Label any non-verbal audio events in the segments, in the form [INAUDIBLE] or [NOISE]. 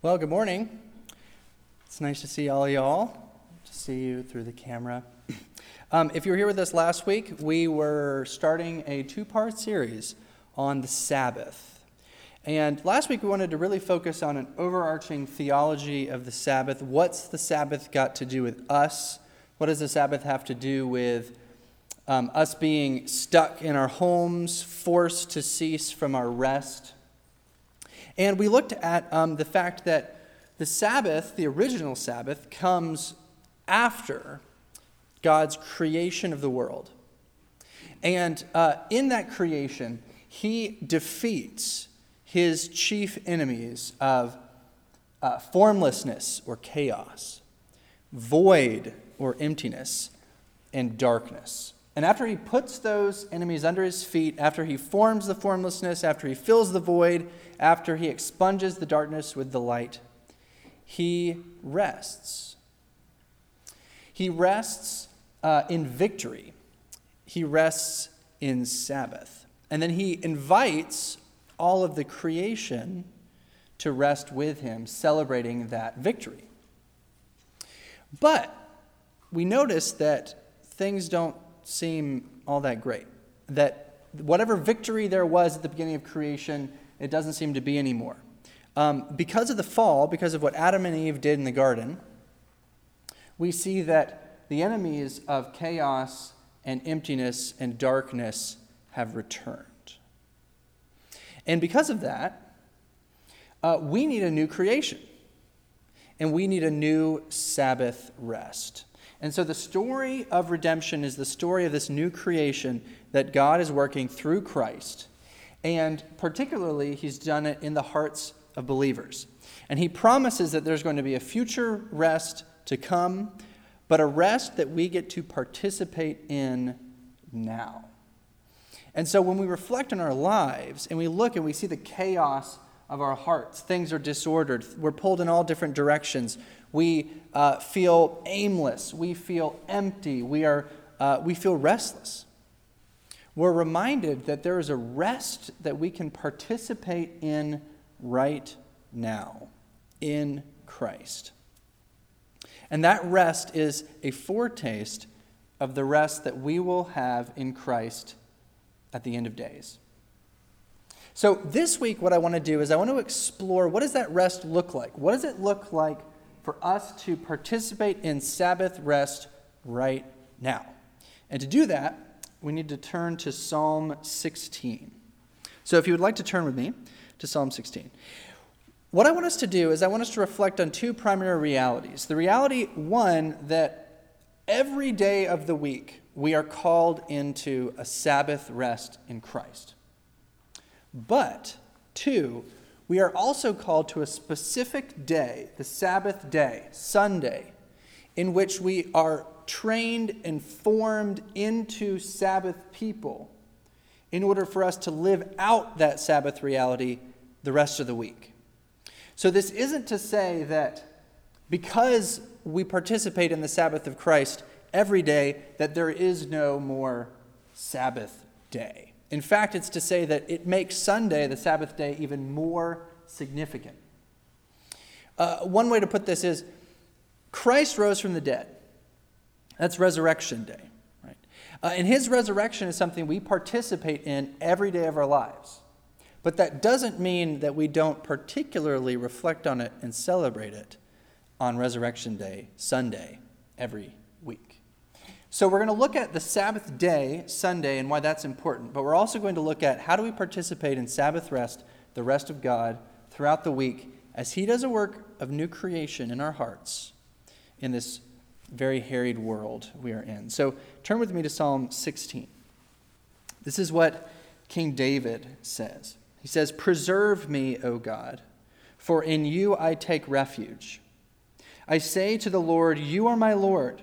Well, good morning. It's nice to see all y'all, to see you through the camera. [CLEARS THROAT] Um, if you were here with us last week, we were starting a two part series on the Sabbath. And last week we wanted to really focus on an overarching theology of the Sabbath. What's the Sabbath got to do with us? What does the Sabbath have to do with um, us being stuck in our homes, forced to cease from our rest? And we looked at um, the fact that the Sabbath, the original Sabbath, comes after God's creation of the world. And uh, in that creation, he defeats his chief enemies of uh, formlessness or chaos, void or emptiness, and darkness. And after he puts those enemies under his feet, after he forms the formlessness, after he fills the void, after he expunges the darkness with the light, he rests. He rests uh, in victory, he rests in Sabbath. And then he invites all of the creation to rest with him, celebrating that victory. But we notice that things don't seem all that great. That whatever victory there was at the beginning of creation, it doesn't seem to be anymore. Um, because of the fall, because of what Adam and Eve did in the garden, we see that the enemies of chaos and emptiness and darkness have returned. And because of that, uh, we need a new creation. And we need a new Sabbath rest. And so the story of redemption is the story of this new creation that God is working through Christ. And particularly, he's done it in the hearts of believers. And he promises that there's going to be a future rest to come, but a rest that we get to participate in now. And so when we reflect on our lives and we look and we see the chaos of our hearts, things are disordered, we're pulled in all different directions, we uh, feel aimless. We feel empty. We, are, uh, we feel restless. We're reminded that there is a rest that we can participate in right now in Christ. And that rest is a foretaste of the rest that we will have in Christ at the end of days. So, this week, what I want to do is I want to explore what does that rest look like? What does it look like for us to participate in Sabbath rest right now. And to do that, we need to turn to Psalm 16. So if you would like to turn with me to Psalm 16. What I want us to do is I want us to reflect on two primary realities. The reality, one, that every day of the week we are called into a Sabbath rest in Christ. But, two, we are also called to a specific day, the Sabbath day, Sunday, in which we are trained and formed into Sabbath people in order for us to live out that Sabbath reality the rest of the week. So, this isn't to say that because we participate in the Sabbath of Christ every day, that there is no more Sabbath day. In fact, it's to say that it makes Sunday, the Sabbath day, even more significant. Uh, one way to put this is Christ rose from the dead. That's resurrection day. Right? Uh, and his resurrection is something we participate in every day of our lives. But that doesn't mean that we don't particularly reflect on it and celebrate it on Resurrection Day, Sunday, every so, we're going to look at the Sabbath day, Sunday, and why that's important. But we're also going to look at how do we participate in Sabbath rest, the rest of God, throughout the week as He does a work of new creation in our hearts in this very harried world we are in. So, turn with me to Psalm 16. This is what King David says. He says, Preserve me, O God, for in you I take refuge. I say to the Lord, You are my Lord.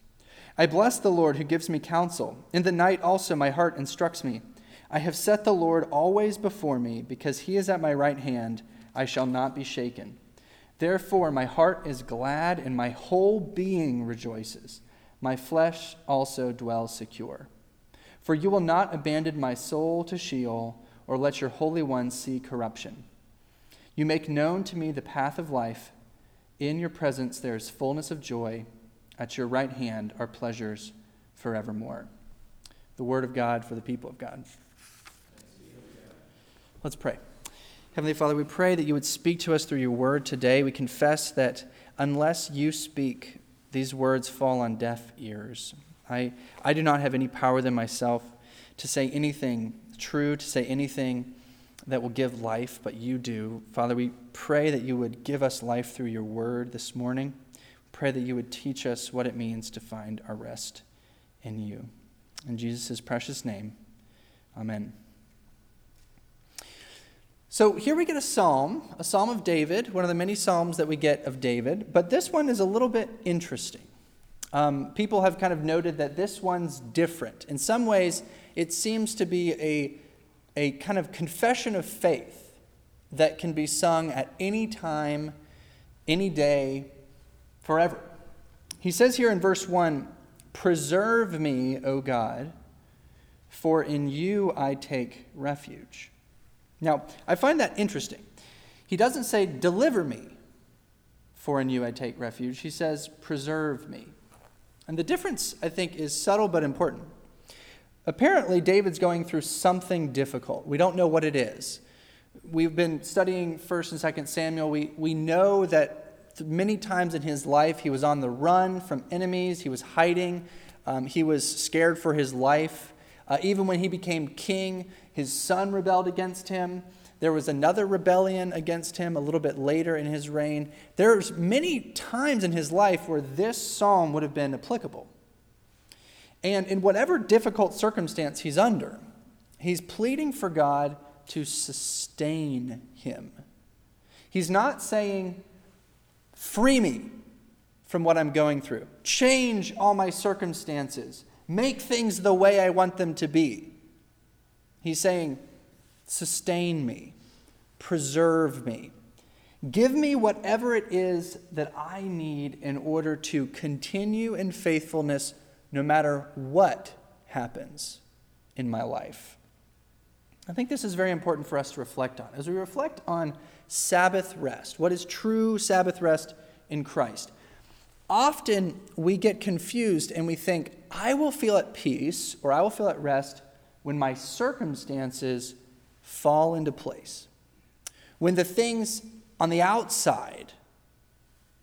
I bless the Lord who gives me counsel. In the night also my heart instructs me. I have set the Lord always before me, because he is at my right hand, I shall not be shaken. Therefore, my heart is glad, and my whole being rejoices. My flesh also dwells secure. For you will not abandon my soul to Sheol, or let your Holy One see corruption. You make known to me the path of life. In your presence there is fullness of joy. At your right hand are pleasures forevermore. The word of God for the people of God. Let's pray. Heavenly Father, we pray that you would speak to us through your word today. We confess that unless you speak, these words fall on deaf ears. I, I do not have any power than myself to say anything true, to say anything that will give life, but you do. Father, we pray that you would give us life through your word this morning. Pray that you would teach us what it means to find our rest in you. In Jesus' precious name, amen. So here we get a psalm, a psalm of David, one of the many psalms that we get of David, but this one is a little bit interesting. Um, people have kind of noted that this one's different. In some ways, it seems to be a, a kind of confession of faith that can be sung at any time, any day, forever. He says here in verse 1 Preserve me, O God, for in you I take refuge. Now, I find that interesting. He doesn't say, Deliver me, for in you I take refuge. He says, Preserve me. And the difference, I think, is subtle but important. Apparently, David's going through something difficult. We don't know what it is. We've been studying 1st and 2nd Samuel. We, we know that many times in his life he was on the run from enemies, he was hiding, um, he was scared for his life. Uh, even when he became king, his son rebelled against him. There was another rebellion against him a little bit later in his reign. There's many times in his life where this psalm would have been applicable. And in whatever difficult circumstance he's under, he's pleading for God to sustain him. He's not saying, Free me from what I'm going through, change all my circumstances, make things the way I want them to be. He's saying, sustain me, preserve me. Give me whatever it is that I need in order to continue in faithfulness no matter what happens in my life. I think this is very important for us to reflect on. As we reflect on Sabbath rest, what is true Sabbath rest in Christ? Often we get confused and we think, I will feel at peace or I will feel at rest when my circumstances fall into place, when the things on the outside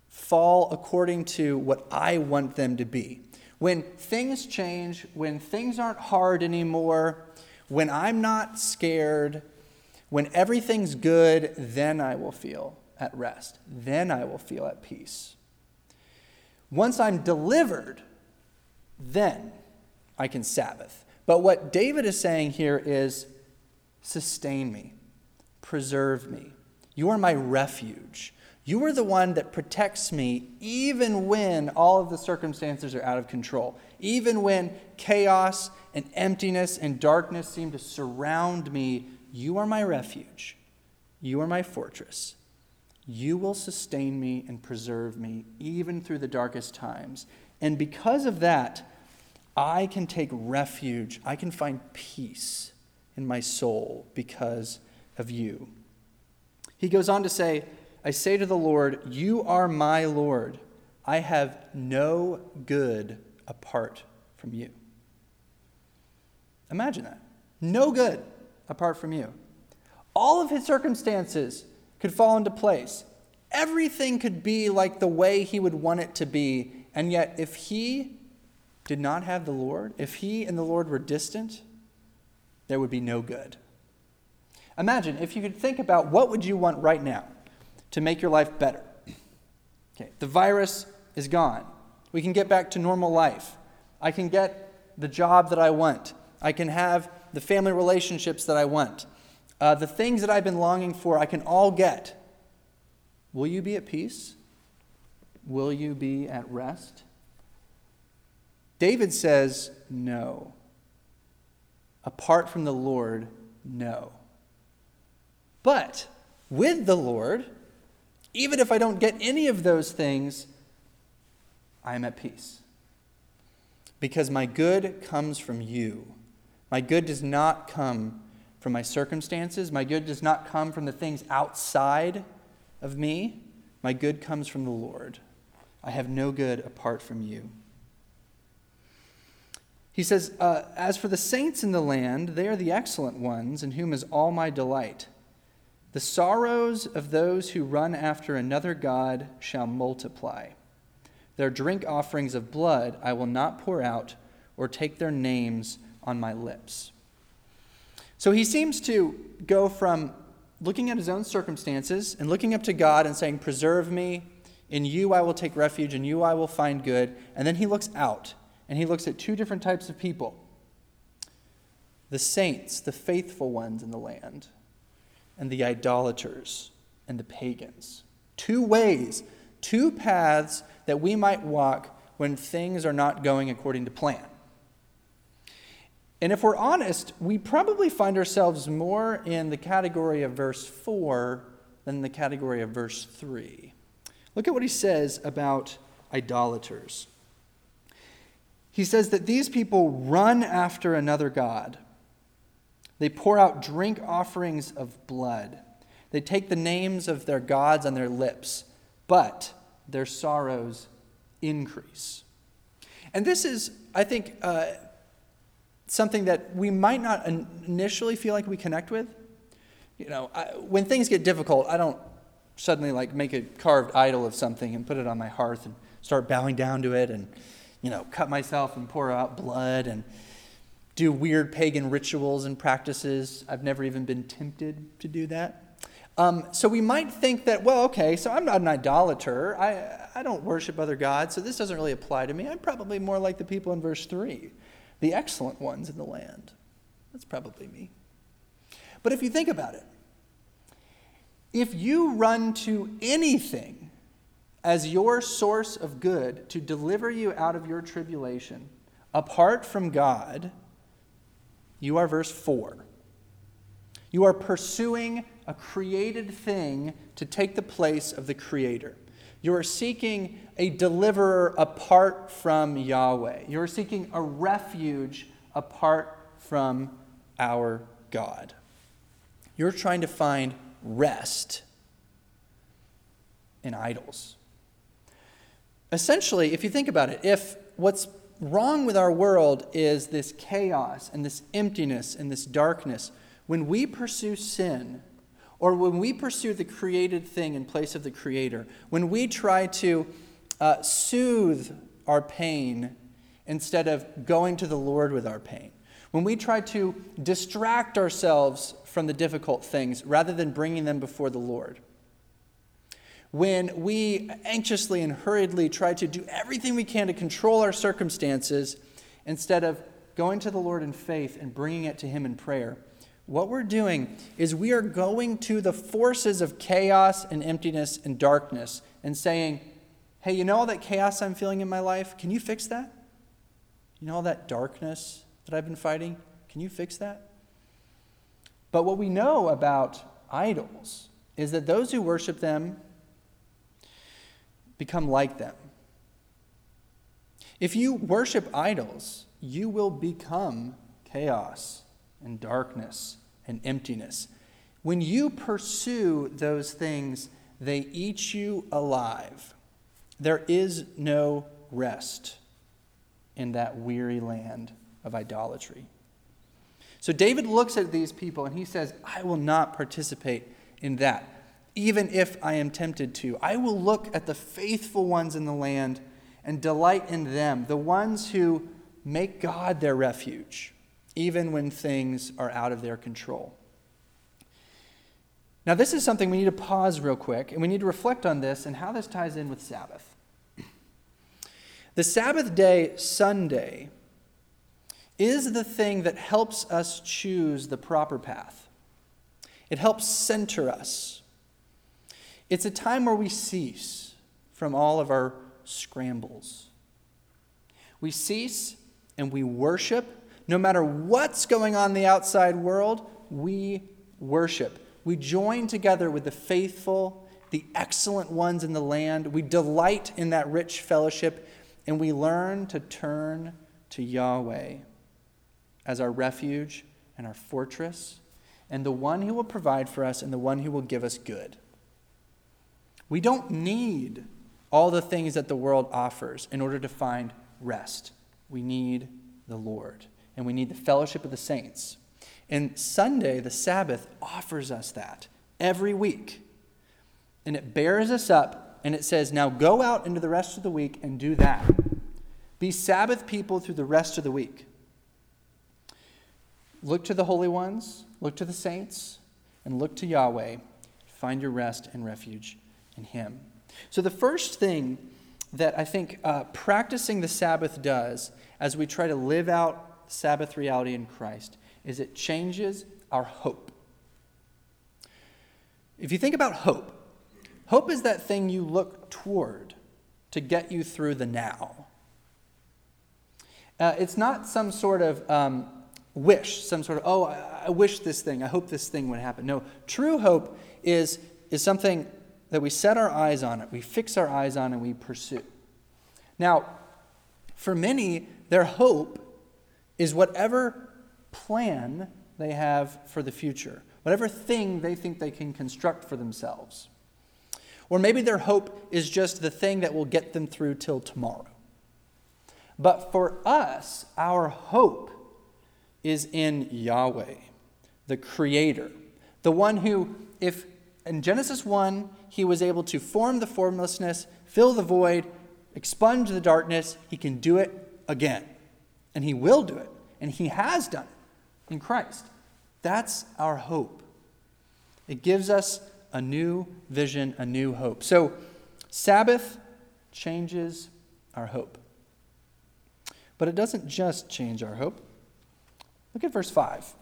fall according to what I want them to be, when things change, when things aren't hard anymore, when I'm not scared, when everything's good, then I will feel at rest. Then I will feel at peace. Once I'm delivered, then I can Sabbath. But what David is saying here is sustain me, preserve me. You are my refuge. You are the one that protects me even when all of the circumstances are out of control, even when chaos and emptiness and darkness seem to surround me. You are my refuge. You are my fortress. You will sustain me and preserve me even through the darkest times. And because of that, I can take refuge, I can find peace in my soul because of you. He goes on to say, I say to the Lord, You are my Lord. I have no good apart from you. Imagine that. No good apart from you. All of his circumstances could fall into place. Everything could be like the way he would want it to be. And yet, if he did not have the Lord, if he and the Lord were distant, there would be no good. Imagine if you could think about what would you want right now to make your life better. Okay, the virus is gone. We can get back to normal life. I can get the job that I want. I can have the family relationships that I want. Uh, the things that I've been longing for, I can all get. Will you be at peace? will you be at rest? David says, No. Apart from the Lord, no. But with the Lord, even if I don't get any of those things, I am at peace. Because my good comes from you. My good does not come from my circumstances. My good does not come from the things outside of me. My good comes from the Lord. I have no good apart from you. He says, uh, As for the saints in the land, they are the excellent ones, in whom is all my delight. The sorrows of those who run after another God shall multiply. Their drink offerings of blood I will not pour out, or take their names on my lips. So he seems to go from looking at his own circumstances and looking up to God and saying, Preserve me, in you I will take refuge, in you I will find good. And then he looks out and he looks at two different types of people the saints, the faithful ones in the land, and the idolaters and the pagans. Two ways, two paths that we might walk when things are not going according to plan. And if we're honest, we probably find ourselves more in the category of verse 4 than the category of verse 3. Look at what he says about idolaters. He says that these people run after another God. They pour out drink offerings of blood. They take the names of their gods on their lips, but their sorrows increase. And this is, I think, uh, something that we might not initially feel like we connect with. You know, I, when things get difficult, I don't suddenly like make a carved idol of something and put it on my hearth and start bowing down to it and you know, cut myself and pour out blood and do weird pagan rituals and practices. I've never even been tempted to do that. Um, so we might think that, well, okay, so I'm not an idolater. I, I don't worship other gods, so this doesn't really apply to me. I'm probably more like the people in verse 3, the excellent ones in the land. That's probably me. But if you think about it, if you run to anything as your source of good to deliver you out of your tribulation, apart from God, you are verse 4. You are pursuing a created thing to take the place of the Creator. You are seeking a deliverer apart from Yahweh. You are seeking a refuge apart from our God. You're trying to find rest in idols. Essentially, if you think about it, if what's wrong with our world is this chaos and this emptiness and this darkness, when we pursue sin, or when we pursue the created thing in place of the Creator, when we try to uh, soothe our pain instead of going to the Lord with our pain, when we try to distract ourselves from the difficult things rather than bringing them before the Lord, when we anxiously and hurriedly try to do everything we can to control our circumstances instead of going to the Lord in faith and bringing it to Him in prayer, what we're doing is we are going to the forces of chaos and emptiness and darkness and saying, Hey, you know all that chaos I'm feeling in my life? Can you fix that? You know all that darkness that I've been fighting? Can you fix that? But what we know about idols is that those who worship them become like them. If you worship idols, you will become chaos and darkness and emptiness. When you pursue those things, they eat you alive. There is no rest in that weary land of idolatry. So David looks at these people and he says, I will not participate in that even if I am tempted to. I will look at the faithful ones in the land and delight in them, the ones who make God their refuge, even when things are out of their control. Now, this is something we need to pause real quick, and we need to reflect on this and how this ties in with Sabbath. The Sabbath day, Sunday, is the thing that helps us choose the proper path. It helps center us. It's a time where we cease from all of our scrambles. We cease and we worship. No matter what's going on in the outside world, we worship. We join together with the faithful, the excellent ones in the land. We delight in that rich fellowship, and we learn to turn to Yahweh as our refuge and our fortress, and the one who will provide for us and the one who will give us good. We don't need all the things that the world offers in order to find rest. We need the Lord, and we need the fellowship of the saints. And Sunday, the Sabbath, offers us that every week. And it bears us up, and it says, Now go out into the rest of the week and do that. Be Sabbath people through the rest of the week. Look to the holy ones, look to the saints, and look to Yahweh. Find your rest and refuge in Him. So, the first thing that I think uh, practicing the Sabbath does as we try to live out Sabbath reality in Christ is it changes our hope. If you think about hope, hope is that thing you look toward to get you through the now. Uh, it's not some sort of um, wish, some sort of, oh, I, I wish this thing, I hope this thing would happen. No, true hope is, is something that we set our eyes on it, we fix our eyes on, and we pursue. Now, for many, their hope is whatever plan they have for the future, whatever thing they think they can construct for themselves. Or maybe their hope is just the thing that will get them through till tomorrow. But for us, our hope is in Yahweh, the Creator, the one who, if in Genesis 1, he was able to form the formlessness, fill the void, expunge the darkness, he can do it again. And he will do it. And he has done it in Christ. That's our hope. It gives us a new vision, a new hope. So, Sabbath changes our hope. But it doesn't just change our hope. Look at verse 5.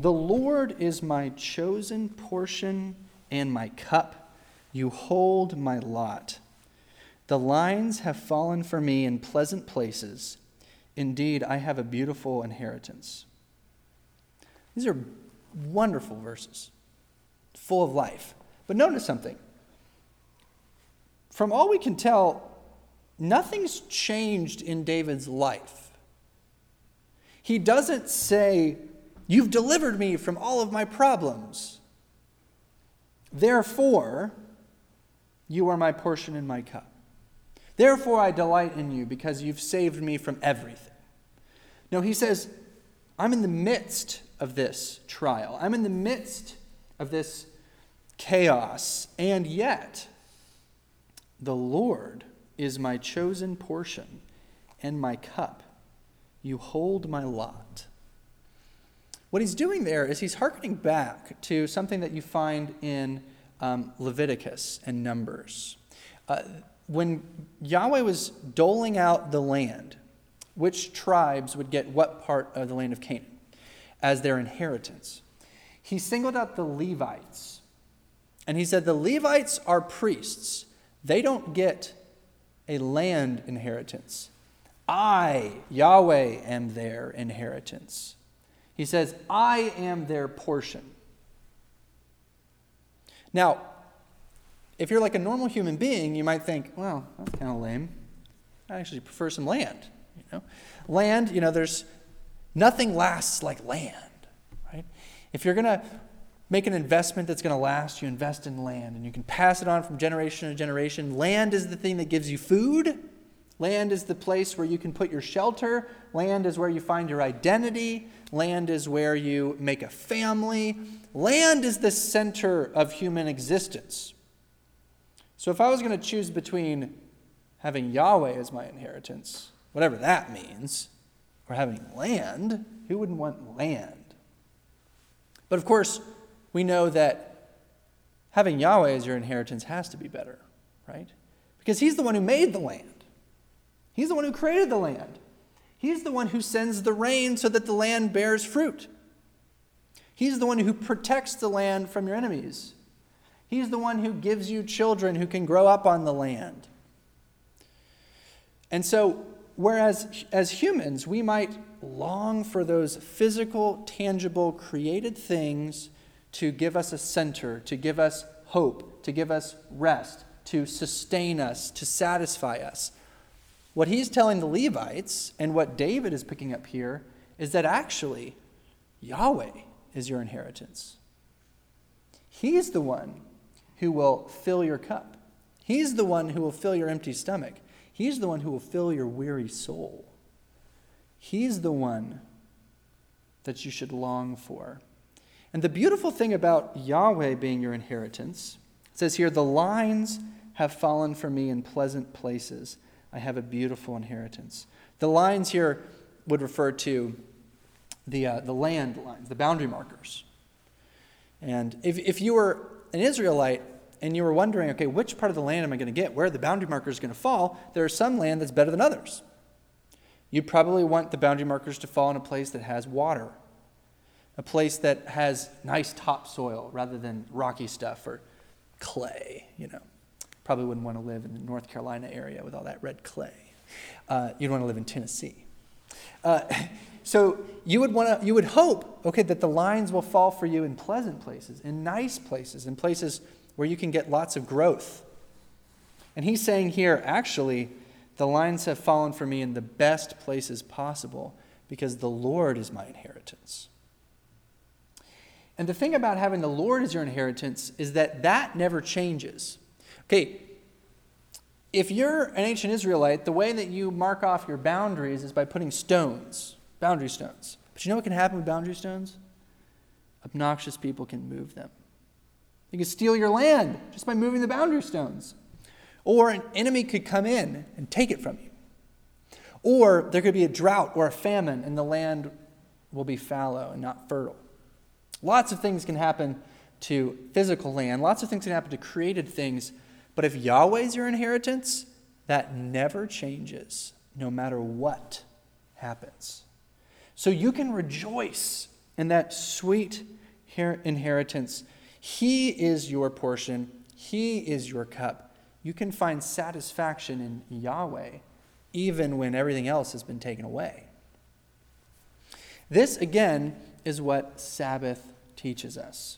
The Lord is my chosen portion and my cup. You hold my lot. The lines have fallen for me in pleasant places. Indeed, I have a beautiful inheritance. These are wonderful verses, full of life. But notice something. From all we can tell, nothing's changed in David's life. He doesn't say, You've delivered me from all of my problems. Therefore, you are my portion and my cup. Therefore, I delight in you because you've saved me from everything. No, he says, I'm in the midst of this trial. I'm in the midst of this chaos. And yet, the Lord is my chosen portion and my cup. You hold my lot. What he's doing there is he's hearkening back to something that you find in um, Leviticus and Numbers. Uh, when Yahweh was doling out the land, which tribes would get what part of the land of Canaan as their inheritance, he singled out the Levites. And he said, The Levites are priests, they don't get a land inheritance. I, Yahweh, am their inheritance. He says, I am their portion. Now, if you're like a normal human being, you might think, well, that's kind of lame. I actually prefer some land. You know, land. You know, there's nothing lasts like land, right? If you're gonna make an investment that's going to last, you invest in land, and you can pass it on from generation to generation. Land is the thing that gives you food. Land is the place where you can put your shelter. Land is where you find your identity. Land is where you make a family. Land is the center of human existence. So if I was going to choose between having Yahweh as my inheritance, whatever that means, or having land, who wouldn't want land? But of course, we know that having Yahweh as your inheritance has to be better, right? Because He's the one who made the land, He's the one who created the land. He's the one who sends the rain so that the land bears fruit. He's the one who protects the land from your enemies. He's the one who gives you children who can grow up on the land. And so, whereas as humans, we might long for those physical, tangible, created things to give us a center, to give us hope, to give us rest, to sustain us, to satisfy us. What he's telling the Levites, and what David is picking up here, is that actually Yahweh is your inheritance. He's the one who will fill your cup. He's the one who will fill your empty stomach. He's the one who will fill your weary soul. He's the one that you should long for. And the beautiful thing about Yahweh being your inheritance, it says here, the lines have fallen for me in pleasant places. I have a beautiful inheritance. The lines here would refer to the, uh, the land lines, the boundary markers. And if, if you were an Israelite and you were wondering, okay, which part of the land am I going to get? Where are the boundary markers going to fall? There are some land that's better than others. You'd probably want the boundary markers to fall in a place that has water, a place that has nice topsoil rather than rocky stuff or clay, you know. Probably wouldn't want to live in the North Carolina area with all that red clay. Uh, you'd want to live in Tennessee. Uh, [LAUGHS] so you would want to, you would hope, okay, that the lines will fall for you in pleasant places, in nice places, in places where you can get lots of growth. And he's saying here, actually, the lines have fallen for me in the best places possible because the Lord is my inheritance. And the thing about having the Lord as your inheritance is that that never changes. Okay, if you're an ancient Israelite, the way that you mark off your boundaries is by putting stones boundary stones. But you know what can happen with boundary stones? Obnoxious people can move them. They can steal your land just by moving the boundary stones. Or an enemy could come in and take it from you. Or there could be a drought or a famine and the land will be fallow and not fertile. Lots of things can happen to physical land, lots of things can happen to created things. But if Yahweh is your inheritance, that never changes no matter what happens. So you can rejoice in that sweet inheritance. He is your portion, He is your cup. You can find satisfaction in Yahweh even when everything else has been taken away. This, again, is what Sabbath teaches us.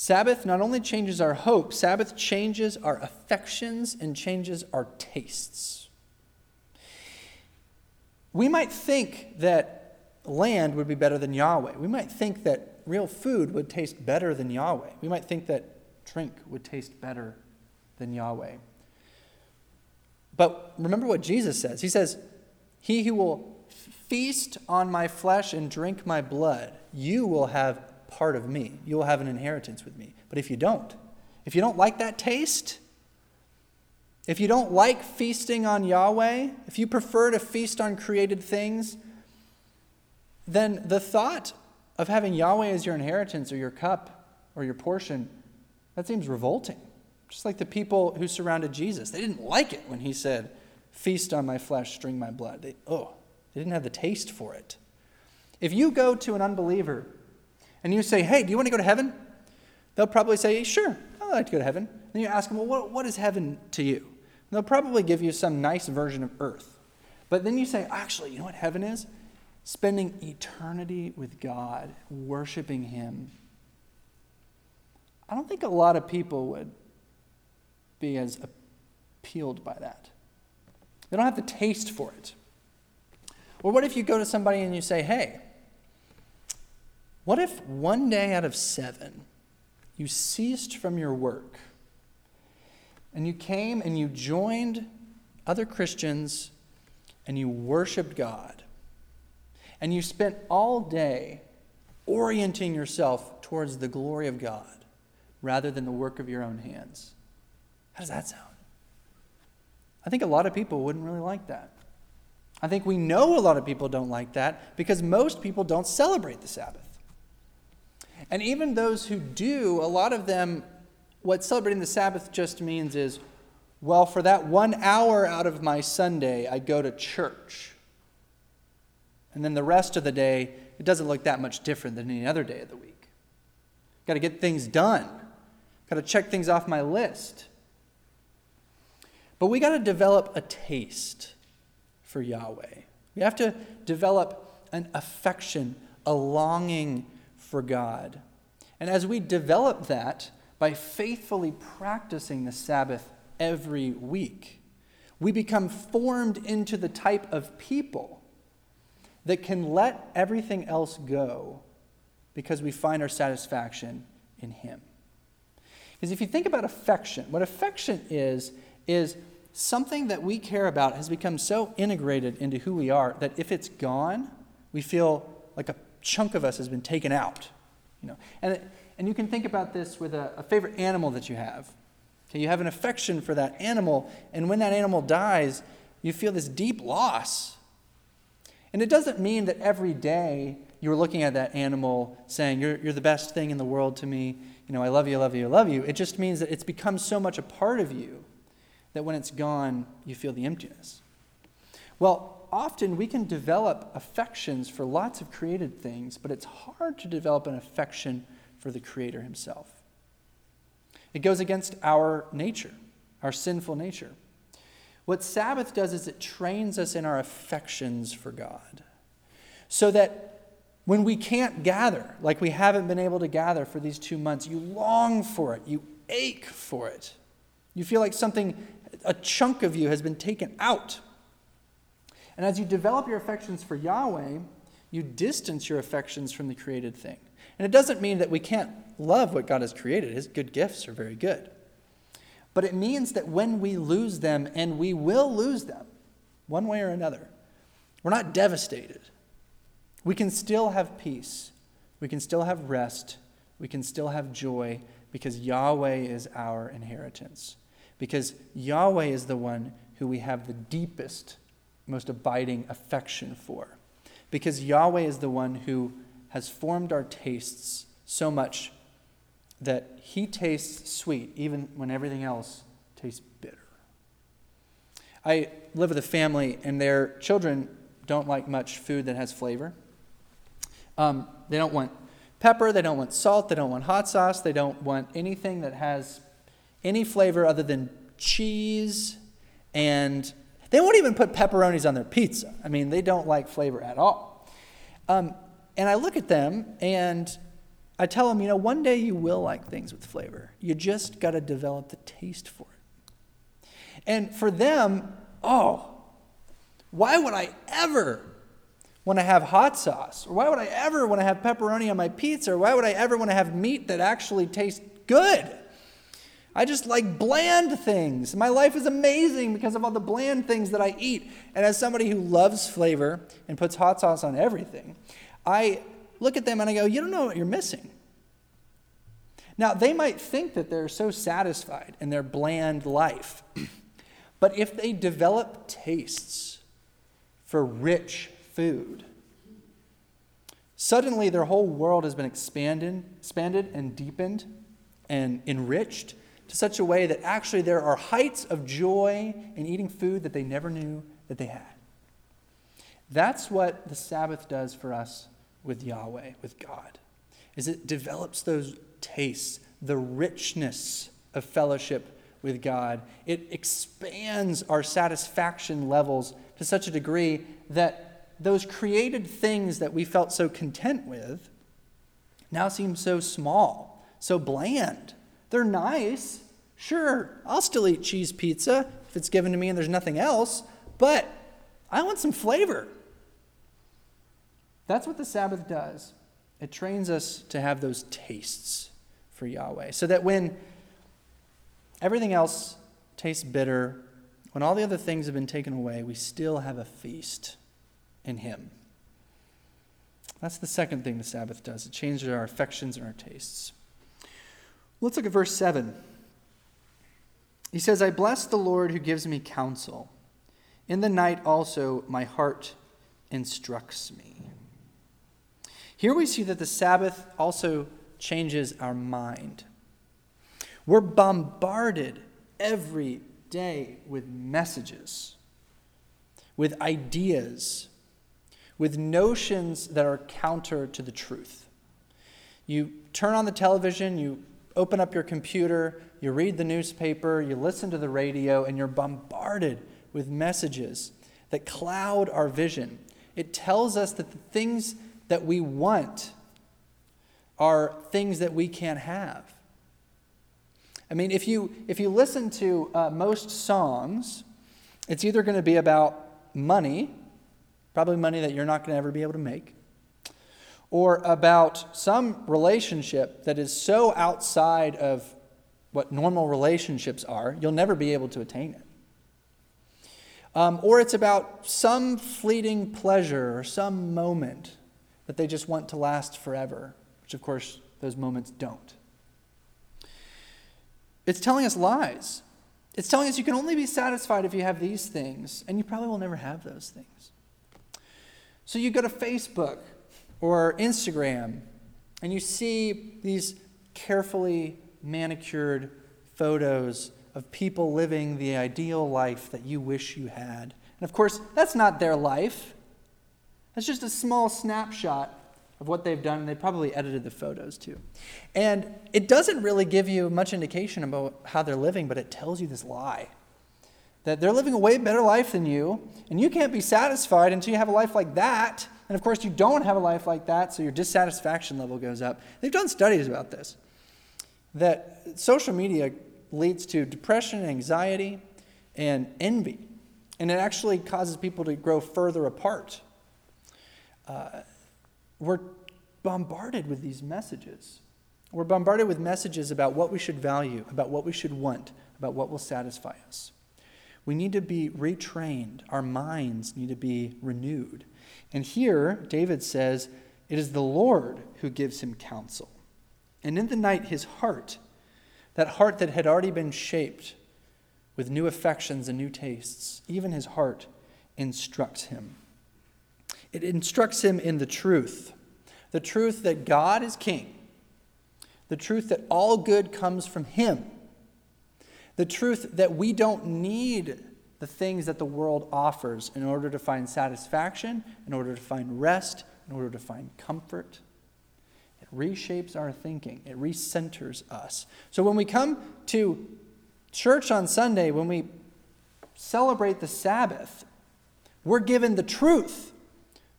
Sabbath not only changes our hope, Sabbath changes our affections and changes our tastes. We might think that land would be better than Yahweh. We might think that real food would taste better than Yahweh. We might think that drink would taste better than Yahweh. But remember what Jesus says. He says, He who will feast on my flesh and drink my blood, you will have part of me. You will have an inheritance with me. But if you don't, if you don't like that taste, if you don't like feasting on Yahweh, if you prefer to feast on created things, then the thought of having Yahweh as your inheritance or your cup or your portion, that seems revolting. Just like the people who surrounded Jesus. They didn't like it when he said, Feast on my flesh, drink my blood. They, oh, they didn't have the taste for it. If you go to an unbeliever and you say, Hey, do you want to go to heaven? They'll probably say, Sure, I'd like to go to heaven. Then you ask them, Well, what, what is heaven to you? And they'll probably give you some nice version of earth. But then you say, Actually, you know what heaven is? spending eternity with God, worshiping Him. I don't think a lot of people would be as appealed by that. They don't have the taste for it. Or what if you go to somebody and you say, hey, what if one day out of seven you ceased from your work and you came and you joined other Christians and you worshiped God? and you spent all day orienting yourself towards the glory of God rather than the work of your own hands. How does that sound? I think a lot of people wouldn't really like that. I think we know a lot of people don't like that because most people don't celebrate the Sabbath. And even those who do, a lot of them, what celebrating the Sabbath just means is, well, for that one hour out of my Sunday, I go to church. And then the rest of the day, it doesn't look that much different than any other day of the week. Got to get things done. Got to check things off my list. But we got to develop a taste for Yahweh. We have to develop an affection, a longing for God. And as we develop that by faithfully practicing the Sabbath every week, we become formed into the type of people that can let everything else go because we find our satisfaction in Him. Because if you think about affection, what affection is, is something that we care about has become so integrated into who we are that if it's gone, we feel like a chunk of us has been taken out. You know? And, and you can think about this with a, a favorite animal that you have. Okay, you have an affection for that animal, and when that animal dies, you feel this deep loss. And it doesn't mean that every day you're looking at that animal saying, You're, you're the best thing in the world to me. You know, I love you, I love you, I love you. It just means that it's become so much a part of you that when it's gone, you feel the emptiness. Well, often we can develop affections for lots of created things, but it's hard to develop an affection for the Creator Himself. It goes against our nature, our sinful nature. What Sabbath does is it trains us in our affections for God so that when we can't gather, like we haven't been able to gather for these two months, you long for it, you ache for it. You feel like something, a chunk of you has been taken out. And as you develop your affections for Yahweh, you distance your affections from the created thing. And it doesn't mean that we can't love what God has created, His good gifts are very good. But it means that when we lose them, and we will lose them, one way or another, we're not devastated. We can still have peace. We can still have rest. We can still have joy because Yahweh is our inheritance. Because Yahweh is the one who we have the deepest, most abiding affection for. Because Yahweh is the one who has formed our tastes so much that he tastes sweet even when everything else tastes bitter. I live with a family, and their children don't like much food that has flavor. Um, they don't want pepper, they don't want salt, they don't want hot sauce, they don't want anything that has any flavor other than cheese and they won't even put pepperonis on their pizza. I mean, they don't like flavor at all. Um, and I look at them and I tell them, you know, one day you will like things with flavor. You just got to develop the taste for it. And for them, oh, why would I ever want to have hot sauce? Or why would I ever want to have pepperoni on my pizza? Or why would I ever want to have meat that actually tastes good? I just like bland things. My life is amazing because of all the bland things that I eat. And as somebody who loves flavor and puts hot sauce on everything, I look at them and I go, You don't know what you're missing. Now, they might think that they're so satisfied in their bland life, [CLEARS THROAT] but if they develop tastes for rich food, suddenly their whole world has been expanded, expanded and deepened and enriched to such a way that actually there are heights of joy in eating food that they never knew that they had. That's what the Sabbath does for us with Yahweh, with God. Is it develops those tastes, the richness of fellowship with God. It expands our satisfaction levels to such a degree that those created things that we felt so content with now seem so small, so bland. They're nice. Sure, I'll still eat cheese pizza if it's given to me and there's nothing else, but I want some flavor. That's what the Sabbath does. It trains us to have those tastes for Yahweh so that when everything else tastes bitter, when all the other things have been taken away, we still have a feast in Him. That's the second thing the Sabbath does. It changes our affections and our tastes. Let's look at verse 7. He says, I bless the Lord who gives me counsel. In the night also my heart instructs me. Here we see that the Sabbath also changes our mind. We're bombarded every day with messages, with ideas, with notions that are counter to the truth. You turn on the television, you open up your computer, you read the newspaper, you listen to the radio, and you're bombarded with messages that cloud our vision. It tells us that the things that we want are things that we can't have. I mean, if you, if you listen to uh, most songs, it's either going to be about money, probably money that you're not going to ever be able to make, or about some relationship that is so outside of what normal relationships are, you'll never be able to attain it. Um, or it's about some fleeting pleasure or some moment that they just want to last forever, which of course those moments don't. It's telling us lies. It's telling us you can only be satisfied if you have these things, and you probably will never have those things. So you go to Facebook or Instagram, and you see these carefully manicured photos of people living the ideal life that you wish you had. And of course, that's not their life. That's just a small snapshot of what they've done. And they probably edited the photos too. And it doesn't really give you much indication about how they're living, but it tells you this lie that they're living a way better life than you, and you can't be satisfied until you have a life like that. And of course, you don't have a life like that, so your dissatisfaction level goes up. They've done studies about this that social media leads to depression, anxiety, and envy. And it actually causes people to grow further apart. Uh, we're bombarded with these messages. We're bombarded with messages about what we should value, about what we should want, about what will satisfy us. We need to be retrained. Our minds need to be renewed. And here, David says, It is the Lord who gives him counsel. And in the night, his heart, that heart that had already been shaped with new affections and new tastes, even his heart instructs him. It instructs him in the truth the truth that God is king, the truth that all good comes from him, the truth that we don't need the things that the world offers in order to find satisfaction, in order to find rest, in order to find comfort. It reshapes our thinking, it recenters us. So when we come to church on Sunday, when we celebrate the Sabbath, we're given the truth.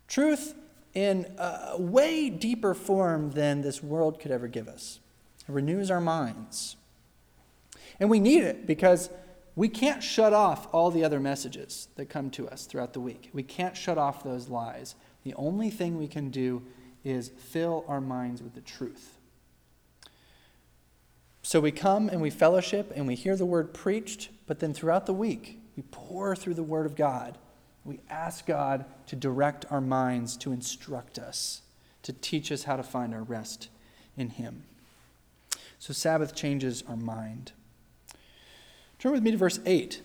Truth in a way deeper form than this world could ever give us. It renews our minds. And we need it because we can't shut off all the other messages that come to us throughout the week. We can't shut off those lies. The only thing we can do is fill our minds with the truth. So we come and we fellowship and we hear the word preached, but then throughout the week, we pour through the word of God. We ask God to direct our minds, to instruct us, to teach us how to find our rest in Him. So Sabbath changes our mind. Turn with me to verse 8.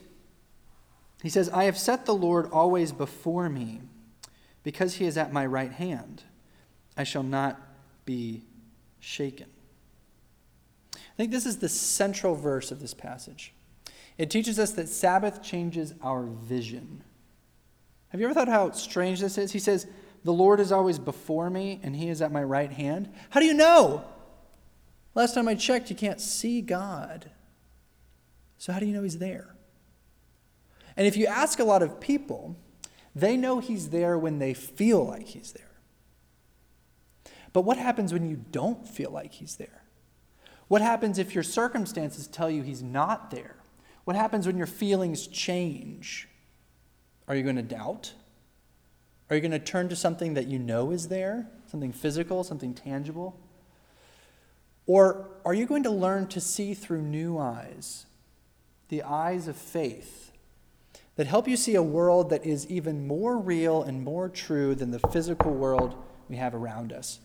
He says, I have set the Lord always before me, because he is at my right hand. I shall not be shaken. I think this is the central verse of this passage. It teaches us that Sabbath changes our vision. Have you ever thought how strange this is? He says, The Lord is always before me, and he is at my right hand. How do you know? Last time I checked, you can't see God. So, how do you know he's there? And if you ask a lot of people, they know he's there when they feel like he's there. But what happens when you don't feel like he's there? What happens if your circumstances tell you he's not there? What happens when your feelings change? Are you going to doubt? Are you going to turn to something that you know is there? Something physical, something tangible? Or are you going to learn to see through new eyes the eyes of faith that help you see a world that is even more real and more true than the physical world we have around us.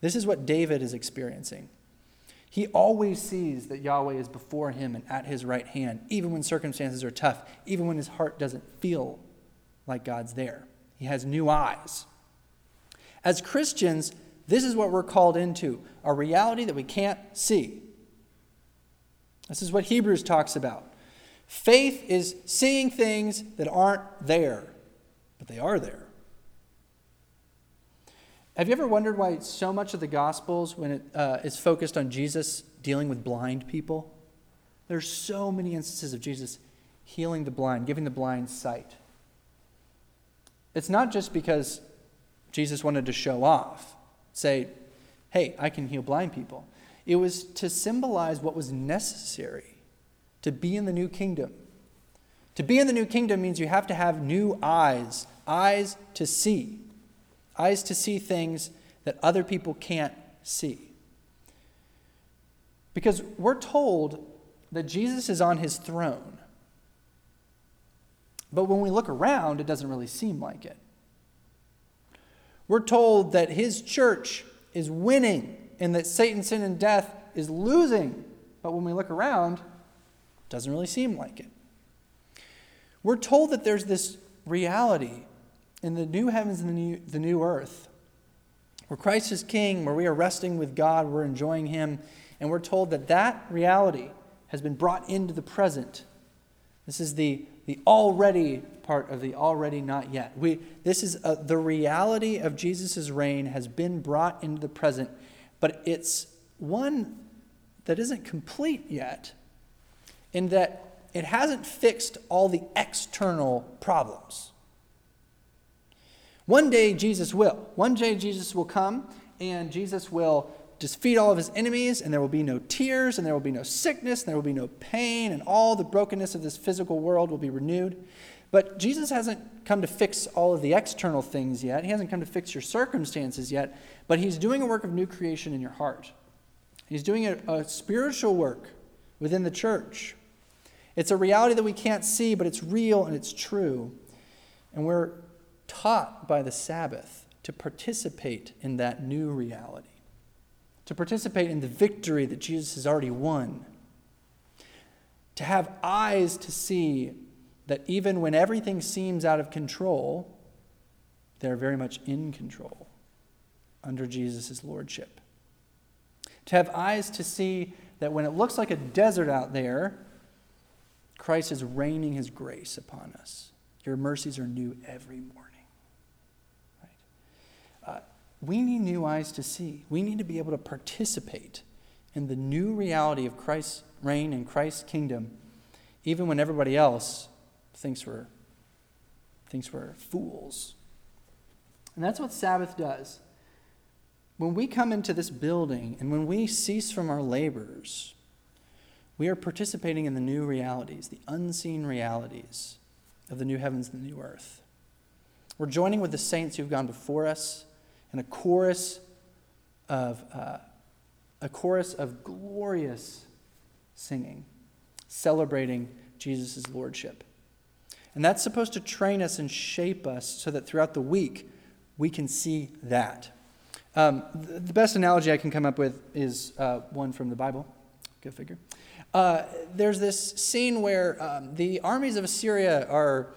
This is what David is experiencing. He always sees that Yahweh is before him and at his right hand, even when circumstances are tough, even when his heart doesn't feel like God's there. He has new eyes. As Christians, this is what we're called into a reality that we can't see. This is what Hebrews talks about. Faith is seeing things that aren't there, but they are there. Have you ever wondered why so much of the Gospels, when it uh, is focused on Jesus dealing with blind people. There's so many instances of Jesus healing the blind, giving the blind sight. It's not just because Jesus wanted to show off, say, hey, I can heal blind people. It was to symbolize what was necessary to be in the new kingdom. To be in the new kingdom means you have to have new eyes, eyes to see, eyes to see things that other people can't see. Because we're told that Jesus is on his throne. But when we look around, it doesn't really seem like it. We're told that his church is winning and that Satan, sin, and death is losing. But when we look around, it doesn't really seem like it. We're told that there's this reality in the new heavens and the new, the new earth where Christ is king, where we are resting with God, we're enjoying him, and we're told that that reality has been brought into the present. This is the, the already part of the already not yet. We, this is a, the reality of Jesus' reign has been brought into the present, but it's one that isn't complete yet, in that it hasn't fixed all the external problems. One day Jesus will. One day Jesus will come and Jesus will defeat all of his enemies, and there will be no tears, and there will be no sickness, and there will be no pain, and all the brokenness of this physical world will be renewed. But Jesus hasn't come to fix all of the external things yet. He hasn't come to fix your circumstances yet, but he's doing a work of new creation in your heart. He's doing a, a spiritual work within the church. It's a reality that we can't see, but it's real and it's true. And we're taught by the Sabbath to participate in that new reality, to participate in the victory that Jesus has already won, to have eyes to see that even when everything seems out of control, they're very much in control under Jesus' lordship. To have eyes to see that when it looks like a desert out there, Christ is raining his grace upon us. Your mercies are new every morning. Right? Uh, we need new eyes to see. We need to be able to participate in the new reality of Christ's reign and Christ's kingdom, even when everybody else thinks we're, thinks we're fools. And that's what Sabbath does. When we come into this building and when we cease from our labors, we are participating in the new realities, the unseen realities of the new heavens and the new earth. We're joining with the saints who've gone before us in a chorus of uh, a chorus of glorious singing, celebrating Jesus' lordship. And that's supposed to train us and shape us so that throughout the week we can see that. Um, the best analogy I can come up with is uh, one from the Bible. Go figure. Uh, there's this scene where um, the armies of Assyria are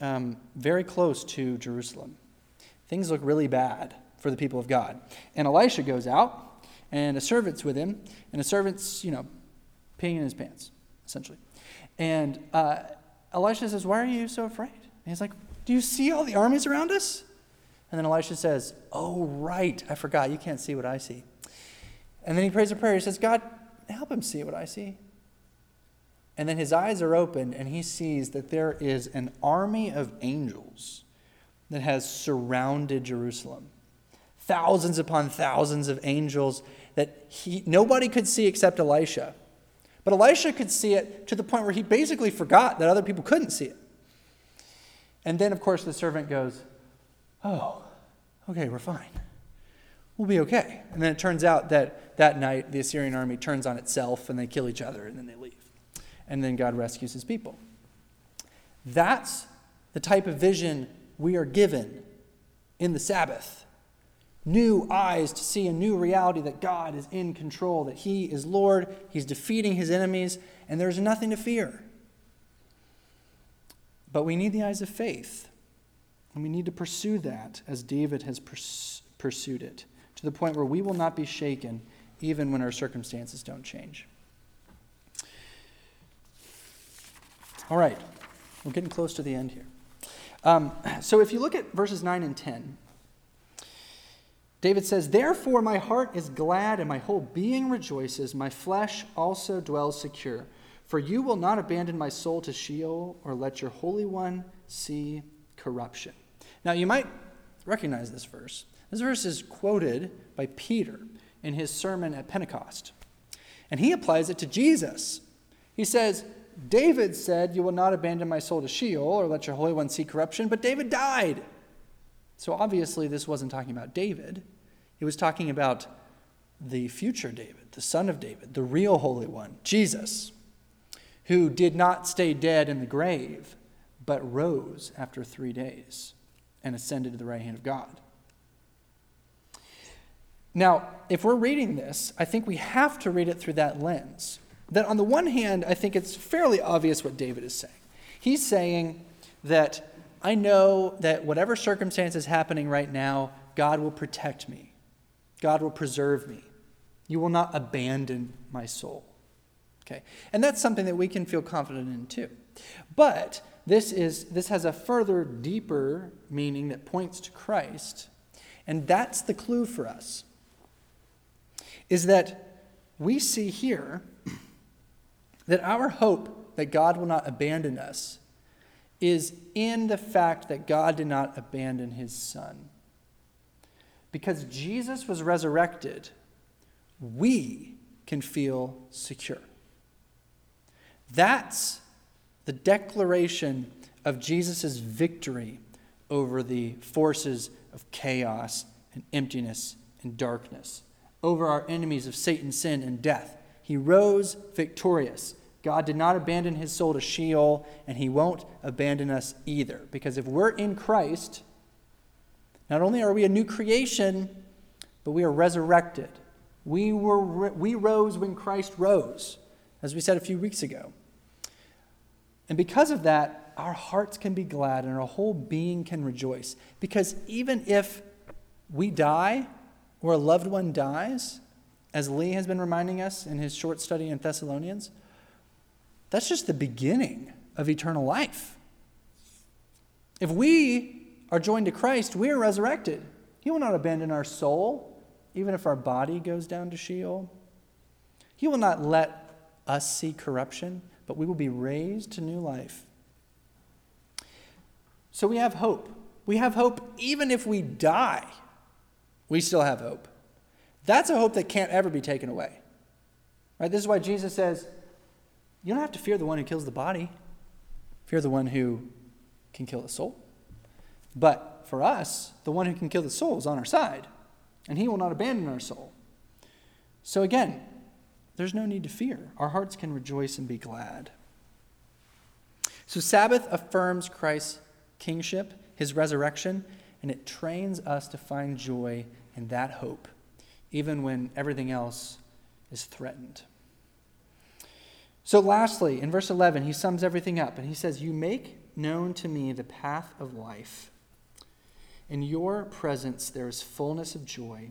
um, very close to Jerusalem. Things look really bad for the people of God. And Elisha goes out, and a servant's with him, and a servant's, you know, peeing in his pants, essentially. And uh, Elisha says, Why are you so afraid? And he's like, Do you see all the armies around us? And then Elisha says, Oh, right, I forgot. You can't see what I see. And then he prays a prayer. He says, God, help him see what I see. And then his eyes are opened, and he sees that there is an army of angels that has surrounded Jerusalem. Thousands upon thousands of angels that he, nobody could see except Elisha. But Elisha could see it to the point where he basically forgot that other people couldn't see it. And then, of course, the servant goes, Oh, okay, we're fine. We'll be okay. And then it turns out that that night the Assyrian army turns on itself and they kill each other and then they leave and then God rescues his people. That's the type of vision we are given in the Sabbath. New eyes to see a new reality that God is in control, that He is Lord, He's defeating His enemies, and there's nothing to fear. But we need the eyes of faith, and we need to pursue that as David has pers- pursued it, to the point where we will not be shaken even when our circumstances don't change. All right, we're getting close to the end here. Um, so if you look at verses 9 and 10, David says, Therefore my heart is glad and my whole being rejoices. My flesh also dwells secure. For you will not abandon my soul to Sheol or let your Holy One see corruption. Now you might recognize this verse. This verse is quoted by Peter in his sermon at Pentecost. And he applies it to Jesus. He says, David said, You will not abandon my soul to Sheol or let your Holy One see corruption, but David died. So obviously, this wasn't talking about David. He was talking about the future David, the son of David, the real Holy One, Jesus, who did not stay dead in the grave, but rose after three days and ascended to the right hand of God. Now, if we're reading this, I think we have to read it through that lens. That on the one hand, I think it's fairly obvious what David is saying. He's saying that I know that whatever circumstance is happening right now, God will protect me. God will preserve me. You will not abandon my soul. Okay? And that's something that we can feel confident in too. But this is this has a further deeper meaning that points to Christ. And that's the clue for us. Is that we see here [CLEARS THROAT] that our hope that God will not abandon us is in the fact that God did not abandon his son. Because Jesus was resurrected, we can feel secure. That's the declaration of Jesus' victory over the forces of chaos and emptiness and darkness, over our enemies of Satan, sin, and death. He rose victorious. God did not abandon his soul to Sheol, and he won't abandon us either. Because if we're in Christ, not only are we a new creation, but we are resurrected. We, were, we rose when Christ rose, as we said a few weeks ago. And because of that, our hearts can be glad and our whole being can rejoice. Because even if we die or a loved one dies, as Lee has been reminding us in his short study in Thessalonians, that's just the beginning of eternal life. If we are joined to Christ, we are resurrected. He will not abandon our soul, even if our body goes down to Sheol. He will not let us see corruption, but we will be raised to new life. So we have hope. We have hope even if we die, we still have hope. That's a hope that can't ever be taken away. Right? This is why Jesus says, you don't have to fear the one who kills the body, fear the one who can kill the soul. But for us, the one who can kill the soul is on our side, and he will not abandon our soul. So again, there's no need to fear. Our hearts can rejoice and be glad. So, Sabbath affirms Christ's kingship, his resurrection, and it trains us to find joy in that hope, even when everything else is threatened. So, lastly, in verse 11, he sums everything up and he says, You make known to me the path of life. In your presence there is fullness of joy.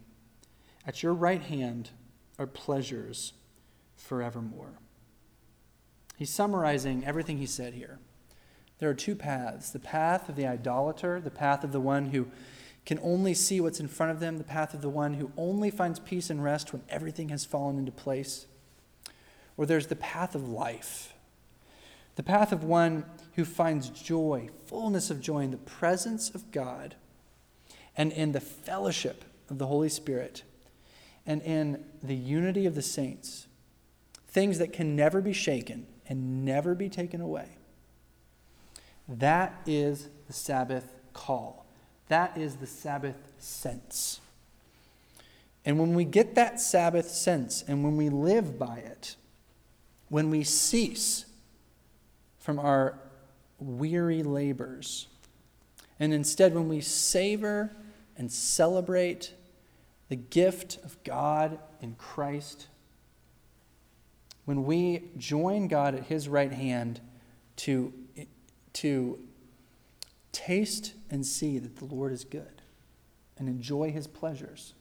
At your right hand are pleasures forevermore. He's summarizing everything he said here. There are two paths the path of the idolater, the path of the one who can only see what's in front of them, the path of the one who only finds peace and rest when everything has fallen into place or there's the path of life, the path of one who finds joy, fullness of joy in the presence of God and in the fellowship of the Holy Spirit and in the unity of the saints, things that can never be shaken and never be taken away. That is the Sabbath call. That is the Sabbath sense. And when we get that Sabbath sense and when we live by it, when we cease from our weary labors, and instead, when we savor and celebrate the gift of God in Christ, when we join God at His right hand to, to taste and see that the Lord is good and enjoy His pleasures,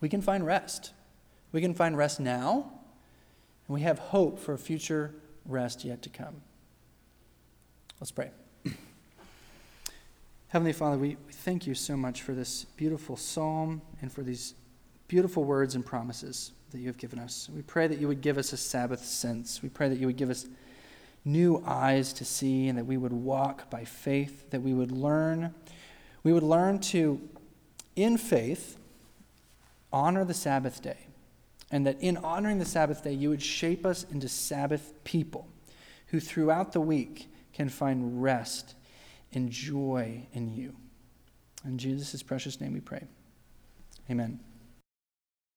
we can find rest. We can find rest now and we have hope for a future rest yet to come. Let's pray. [CLEARS THROAT] Heavenly Father, we, we thank you so much for this beautiful psalm and for these beautiful words and promises that you have given us. We pray that you would give us a Sabbath sense. We pray that you would give us new eyes to see and that we would walk by faith, that we would learn. We would learn to, in faith, honor the Sabbath day. And that in honoring the Sabbath day, you would shape us into Sabbath people who throughout the week can find rest and joy in you. In Jesus' precious name we pray. Amen.